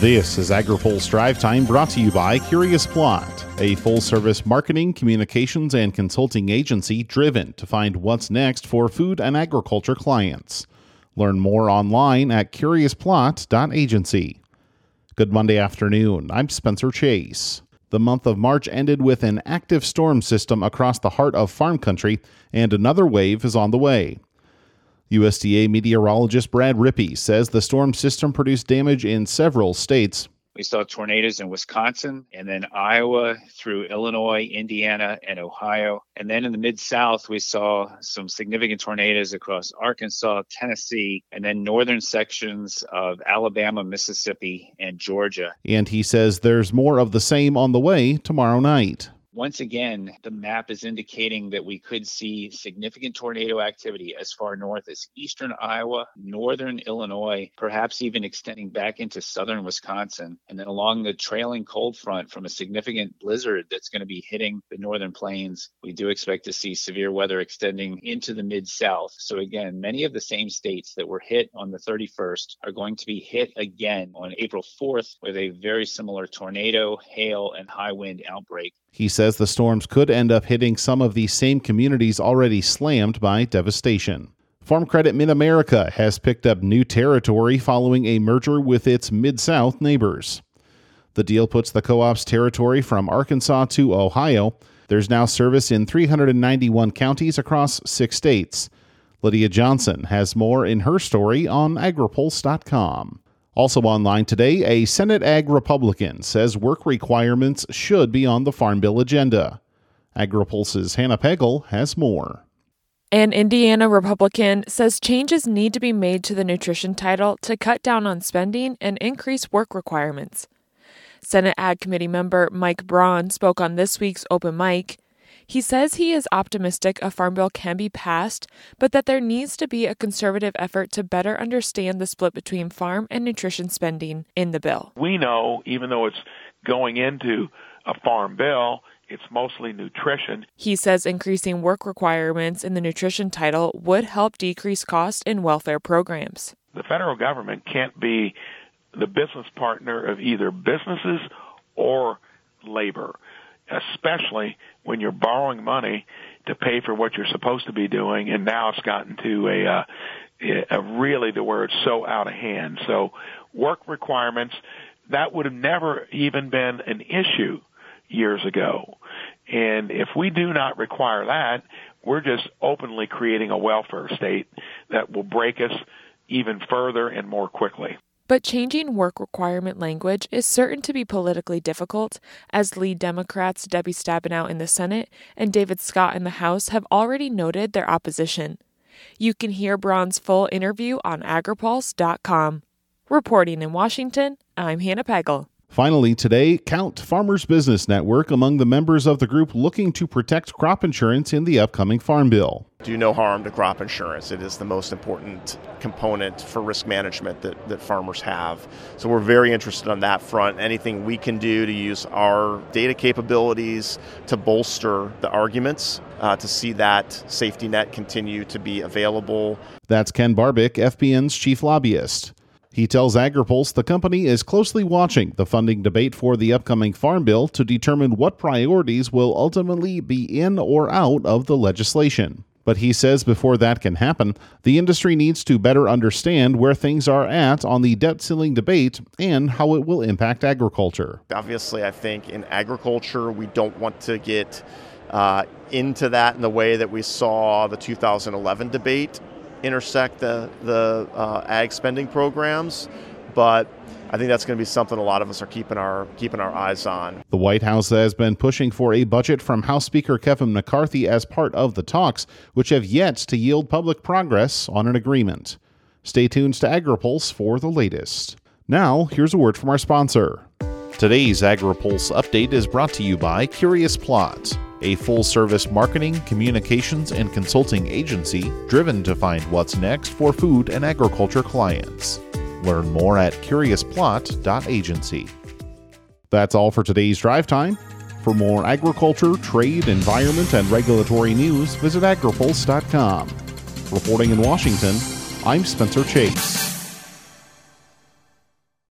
This is AgriPulse Drive Time brought to you by Curious Plot, a full service marketing, communications, and consulting agency driven to find what's next for food and agriculture clients. Learn more online at curiousplot.agency. Good Monday afternoon. I'm Spencer Chase. The month of March ended with an active storm system across the heart of farm country, and another wave is on the way. USDA meteorologist Brad Rippey says the storm system produced damage in several states. We saw tornadoes in Wisconsin and then Iowa through Illinois, Indiana, and Ohio. And then in the Mid South, we saw some significant tornadoes across Arkansas, Tennessee, and then northern sections of Alabama, Mississippi, and Georgia. And he says there's more of the same on the way tomorrow night once again, the map is indicating that we could see significant tornado activity as far north as eastern Iowa, northern Illinois, perhaps even extending back into southern Wisconsin, and then along the trailing cold front from a significant blizzard that's going to be hitting the northern plains. We do expect to see severe weather extending into the mid south. So, again, many of the same states that were hit on the 31st are going to be hit again on April 4th with a very similar tornado, hail, and high wind outbreak. He says the storms could end up hitting some of the same communities already slammed by devastation. Farm Credit Mid America has picked up new territory following a merger with its Mid South neighbors. The deal puts the co op's territory from Arkansas to Ohio. There's now service in 391 counties across six states. Lydia Johnson has more in her story on agripulse.com. Also online today, a Senate Ag Republican says work requirements should be on the Farm Bill agenda. AgriPulse's Hannah Pagel has more. An Indiana Republican says changes need to be made to the nutrition title to cut down on spending and increase work requirements. Senate Ag Committee member Mike Braun spoke on this week's open mic. He says he is optimistic a farm bill can be passed, but that there needs to be a conservative effort to better understand the split between farm and nutrition spending in the bill. We know, even though it's going into a farm bill, it's mostly nutrition. He says increasing work requirements in the nutrition title would help decrease cost in welfare programs. The federal government can't be the business partner of either businesses or labor especially when you're borrowing money to pay for what you're supposed to be doing, and now it's gotten to a, uh, a really the where it's so out of hand. So work requirements that would have never even been an issue years ago. And if we do not require that, we're just openly creating a welfare state that will break us even further and more quickly. But changing work requirement language is certain to be politically difficult, as lead Democrats Debbie Stabenow in the Senate and David Scott in the House have already noted their opposition. You can hear Braun's full interview on agripulse.com. Reporting in Washington, I'm Hannah Pagel. Finally, today, count Farmers Business Network among the members of the group looking to protect crop insurance in the upcoming Farm Bill. Do no harm to crop insurance. It is the most important component for risk management that, that farmers have. So we're very interested on that front. Anything we can do to use our data capabilities to bolster the arguments uh, to see that safety net continue to be available. That's Ken Barbic, FBN's chief lobbyist. He tells AgriPulse the company is closely watching the funding debate for the upcoming Farm Bill to determine what priorities will ultimately be in or out of the legislation. But he says before that can happen, the industry needs to better understand where things are at on the debt ceiling debate and how it will impact agriculture. Obviously, I think in agriculture, we don't want to get uh, into that in the way that we saw the 2011 debate intersect the, the uh, ag spending programs, but I think that's going to be something a lot of us are keeping our keeping our eyes on. The White House has been pushing for a budget from House Speaker Kevin McCarthy as part of the talks, which have yet to yield public progress on an agreement. Stay tuned to AgriPulse for the latest. Now, here's a word from our sponsor. Today's AgriPulse update is brought to you by Curious Plot a full service marketing, communications, and consulting agency driven to find what's next for food and agriculture clients. Learn more at curiousplot.agency. That's all for today's drive time. For more agriculture, trade, environment, and regulatory news, visit agripulse.com. Reporting in Washington, I'm Spencer Chase.